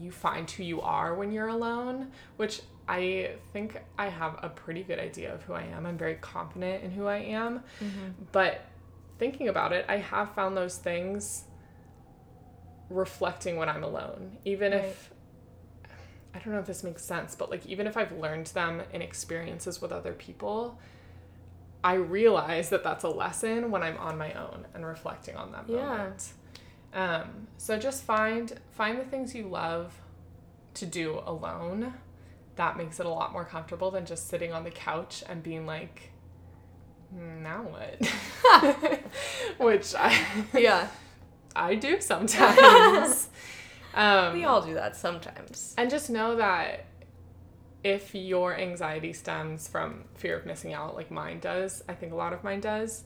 you find who you are when you're alone, which I think I have a pretty good idea of who I am. I'm very confident in who I am. Mm-hmm. But thinking about it, I have found those things reflecting when I'm alone. Even if I don't know if this makes sense, but like even if I've learned them in experiences with other people, I realize that that's a lesson when I'm on my own and reflecting on that Yeah. moment. Um, so just find find the things you love to do alone. That makes it a lot more comfortable than just sitting on the couch and being like, "Hmm, now what? *laughs* Which I Yeah. *laughs* I do sometimes. *laughs* um, We all do that sometimes. and just know that if your anxiety stems from fear of missing out, like mine does, I think a lot of mine does,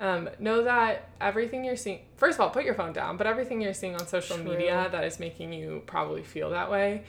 um, know that everything you're seeing, first of all, put your phone down, but everything you're seeing on social True. media that is making you probably feel that way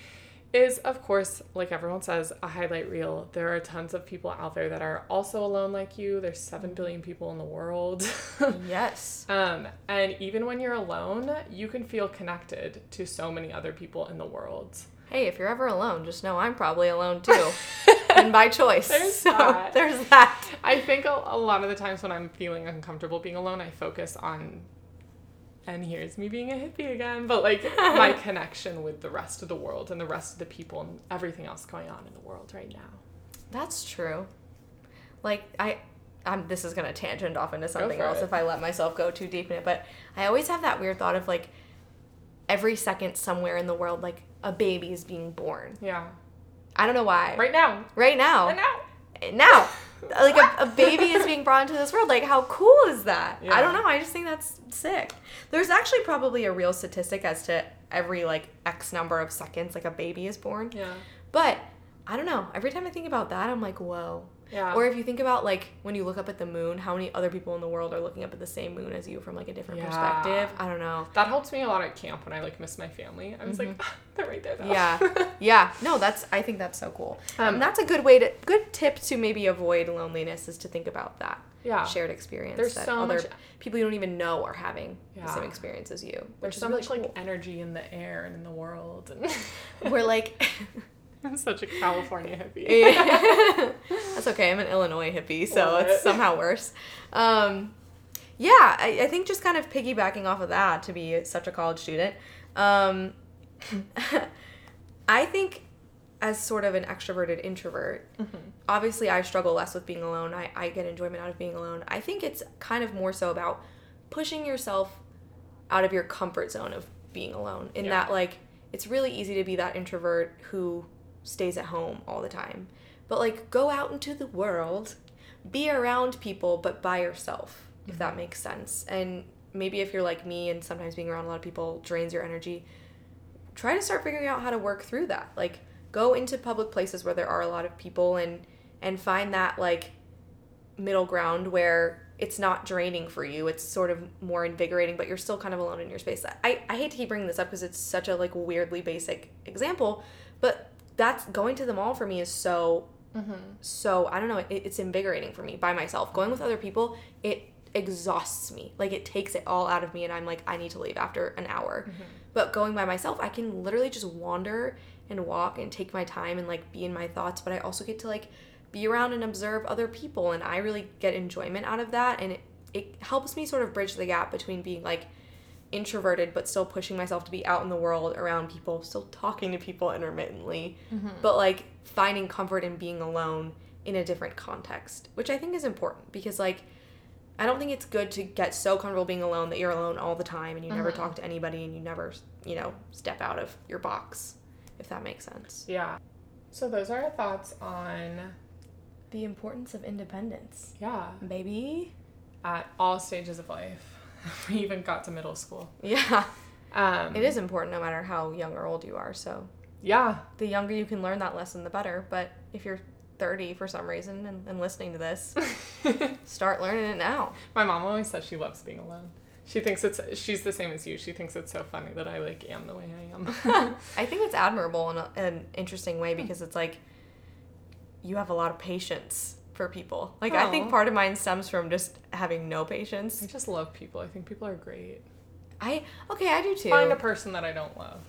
is, of course, like everyone says, a highlight reel. There are tons of people out there that are also alone like you. There's 7 billion people in the world. *laughs* Yes. Um, and even when you're alone, you can feel connected to so many other people in the world. Hey, if you're ever alone, just know I'm probably alone too. *laughs* and by choice. There's so that. *laughs* there's that. I think a, a lot of the times when I'm feeling uncomfortable being alone, I focus on, and here's me being a hippie again, but like my *laughs* connection with the rest of the world and the rest of the people and everything else going on in the world right now. That's true. Like I I'm this is gonna tangent off into something else it. if I let myself go too deep in it, but I always have that weird thought of like every second somewhere in the world like a baby is being born. Yeah. I don't know why. Right now. Right now. Right now. Now. *laughs* like a, a baby is being brought into this world. Like how cool is that? I don't know. I just think that's sick. There's actually probably a real statistic as to every like X number of seconds like a baby is born. Yeah. But I don't know. Every time I think about that, I'm like, whoa. Yeah. Or if you think about like when you look up at the moon, how many other people in the world are looking up at the same moon as you from like a different Yeah. perspective? I don't know. That helps me a lot at camp when I like miss my family. I was like, "Ah, they're right there though. Mm-hmm. Yeah. *laughs* Yeah. No, that's I think that's so cool. Um, and that's a good way to good tip to maybe avoid loneliness is to think about that. Yeah. Shared experience There's that so other much- people you don't even know are having the same experience as you. There's so really much like energy in the air and in the world. And We're like *laughs* I'm such a California hippie. *laughs* That's okay. I'm an Illinois hippie, so Love it's it. somehow worse. Um, yeah, I, I think just kind of piggybacking off of that to be such a college student. Um, *laughs* I think as sort of an extroverted introvert, obviously I struggle less with being alone. I, I get enjoyment out of being alone. I think it's kind of more so about pushing yourself out of your comfort zone of being alone. In Yeah. that, like, it's really easy to be that introvert who stays at home all the time. But, like, go out into the world, be around people, but by yourself, if that mm-hmm. makes sense. And maybe if you're like me and sometimes being around a lot of people drains your energy, try to start figuring out how to work through that. Like, go into public places where there are a lot of people and and find that like middle ground where it's not draining for you it's sort of more invigorating but you're still kind of alone in your space i, I hate to keep bringing this up because it's such a like weirdly basic example but that's going to the mall for me is so mm-hmm. so i don't know it, it's invigorating for me by myself. Going with other people it exhausts me. Like it takes it all out of me and i'm like i need to leave after an hour. Mm-hmm. But going by myself i can literally just wander and walk and take my time and like be in my thoughts but i also get to like be around and observe other people and i really get enjoyment out of that and it, it helps me sort of bridge the gap between being like introverted but still pushing myself to be out in the world around people still talking to people intermittently mm-hmm. but like finding comfort in being alone in a different context which i think is important because like i don't think it's good to get so comfortable being alone that you're alone all the time and you never mm-hmm. talk to anybody and you never you know step out of your box if that makes sense. Yeah. So those are our thoughts on the importance of independence. Yeah. Maybe at all stages of life. *laughs* We even got to middle school. yeah Um, it is important no matter how young or old you are so Yeah. the younger you can learn that lesson, the better. But if you're 30 for some reason and, and listening to this, *laughs* start learning it now. My mom always says she loves being alone. She thinks it's she's the same as you. She thinks it's so funny that I like am the way I am. *laughs* I think it's admirable in a, an interesting way because it's like you have a lot of patience for people. Like, I think part of mine stems from just having no patience. I just love people. I think people are great. I, okay, I do too. Find a person that I don't love.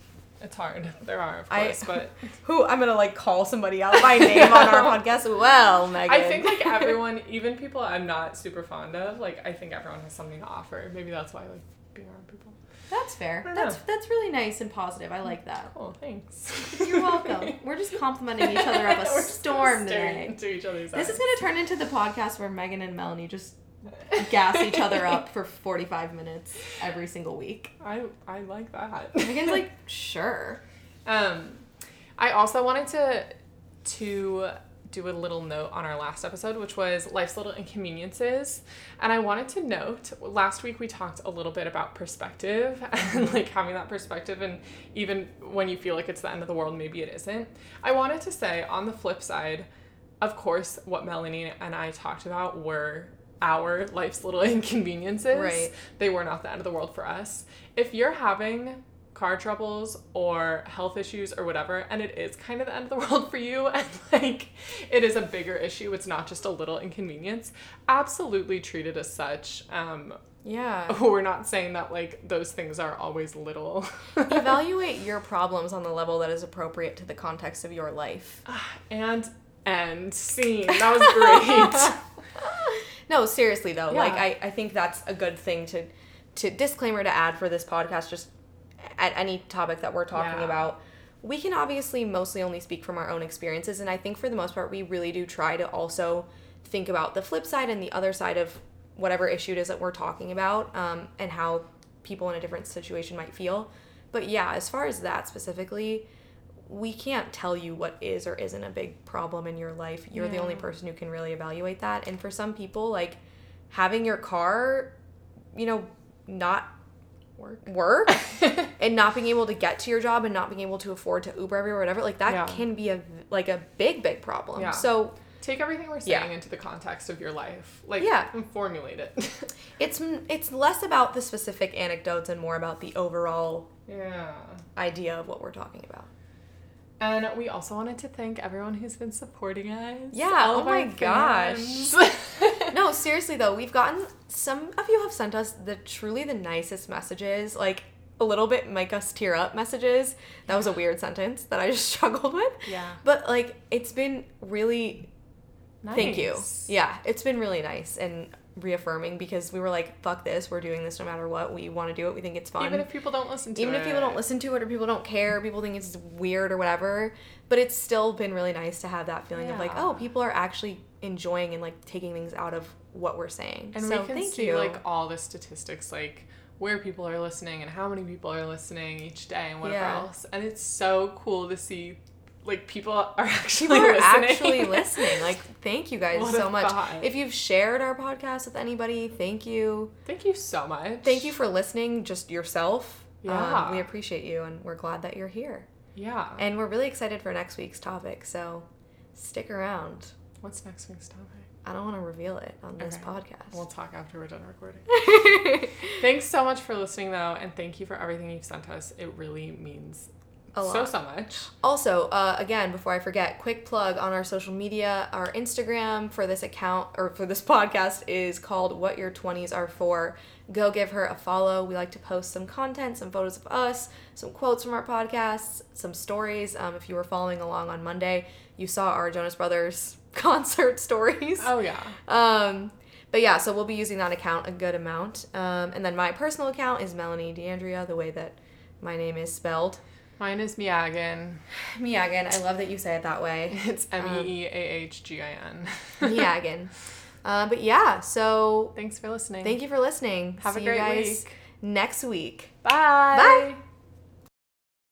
It's hard. *laughs* There are, of I- course, but *laughs* Who, I'm gonna like call somebody out by name on our *laughs* podcast. Well, Megan. I think like everyone, even people I'm not super fond of, like I think everyone has something to offer. Maybe that's why I like being around people. That's fair. That's know. that's really nice and positive. I like that. Oh, thanks. You're welcome. *laughs* We're just complimenting each other up a *laughs* storm today. into each other's This eyes. is gonna turn into the podcast where Megan and Melanie just gas each other *laughs* up for 45 minutes every single week. I I like that. Megan's like, sure. Um, I also wanted to to do a little note on our last episode, which was life's little inconveniences, and I wanted to note last week we talked a little bit about perspective *laughs* and like having that perspective, and even when you feel like it's the end of the world, maybe it isn't. I wanted to say on the flip side, of course, what Melanie and I talked about were our life's little *laughs* inconveniences. Right. They were not the end of the world for us. If you're having car troubles or health issues or whatever, and it is kind of the end of the *laughs* world for you, and like it is a bigger issue, it's not just a little inconvenience, absolutely treat it as such. Um, Yeah. *laughs* we're not saying that like those things are always little. *laughs* Evaluate your problems on the level that is appropriate to the context of your life. and and scene. That was great. No, seriously though, like I, I think that's a good thing to to disclaimer to add for this podcast just at any topic that we're talking Yeah. about. We can obviously mostly only speak from our own experiences and I think for the most part we really do try to also think about the flip side and the other side of whatever issue it is that we're talking about um, and how people in a different situation might feel. But yeah, as far as that specifically, we can't tell you what is or isn't a big problem in your life. You're the only person who can really evaluate that. And for some people, like having your car, you know, not Work. *laughs* work *laughs* and not being able to get to your job and not being able to afford to Uber everywhere, whatever, like that Yeah. can be a like a big, big problem. Yeah. So Take everything we're saying Yeah. into the context of your life. Like, Yeah. and formulate it. *laughs* It's it's less about the specific anecdotes and more about the overall yeah. idea of what we're talking about. And we also wanted to thank everyone who's been supporting us. Yeah, oh my gosh. *laughs* No, seriously though, we've gotten some of you have sent us the truly the nicest messages, like a little bit make us tear up messages. That was a weird sentence that I just *laughs* struggled with. Yeah. But like it's been really thank you. Yeah, it's been really nice and reaffirming because we were like, fuck this, we're doing this no matter what. We want to do it. We think it's fun. Even if people don't listen to even it. Even if people don't listen to it or people don't care, people think it's weird or whatever. But it's still been really nice to have that feeling of like, oh, people are actually enjoying and like taking things out of what we're saying. And so we can thank see you. like all the statistics, like where people are listening and how many people are listening each day and whatever Yeah. else. And it's so cool to see like people are *laughs* actually listening. people are listening. actually *laughs* listening. Like, thank you guys What so much. thought. If you've shared our podcast with anybody, thank you. Thank you so much. Thank you for listening, just yourself. Um, Yeah. we appreciate you and we're glad that you're here. Yeah. And we're really excited for next week's topic. So stick around. What's next week's topic? I don't want to reveal it on this Okay. podcast. We'll talk after we're done recording. *laughs* Thanks so much for listening though, and thank you for everything you've sent us. It really means A so lot. so much. Also, uh, again, before I forget, quick plug on our social media. Our Instagram for this account or for this *laughs* podcast is called What Your 20s Are For. Go give her a follow. We like to post some content, some photos of us, some quotes from our podcasts, some stories. Um, if you were following along on Monday, you saw our Jonas Brothers *laughs* concert stories. Oh yeah. Um, but yeah, so we'll be using that account a good amount. Um, and then my personal account is Melanie DeAndrea, the way that my name is spelled. Mine is Miagan. *sighs* Miagan, I love that you say it that way. *laughs* It's M E E A H G I N. *laughs* Miagan. Uh, but yeah, so Thanks for listening. thank you for listening. Have a great week. next week. Bye. Bye.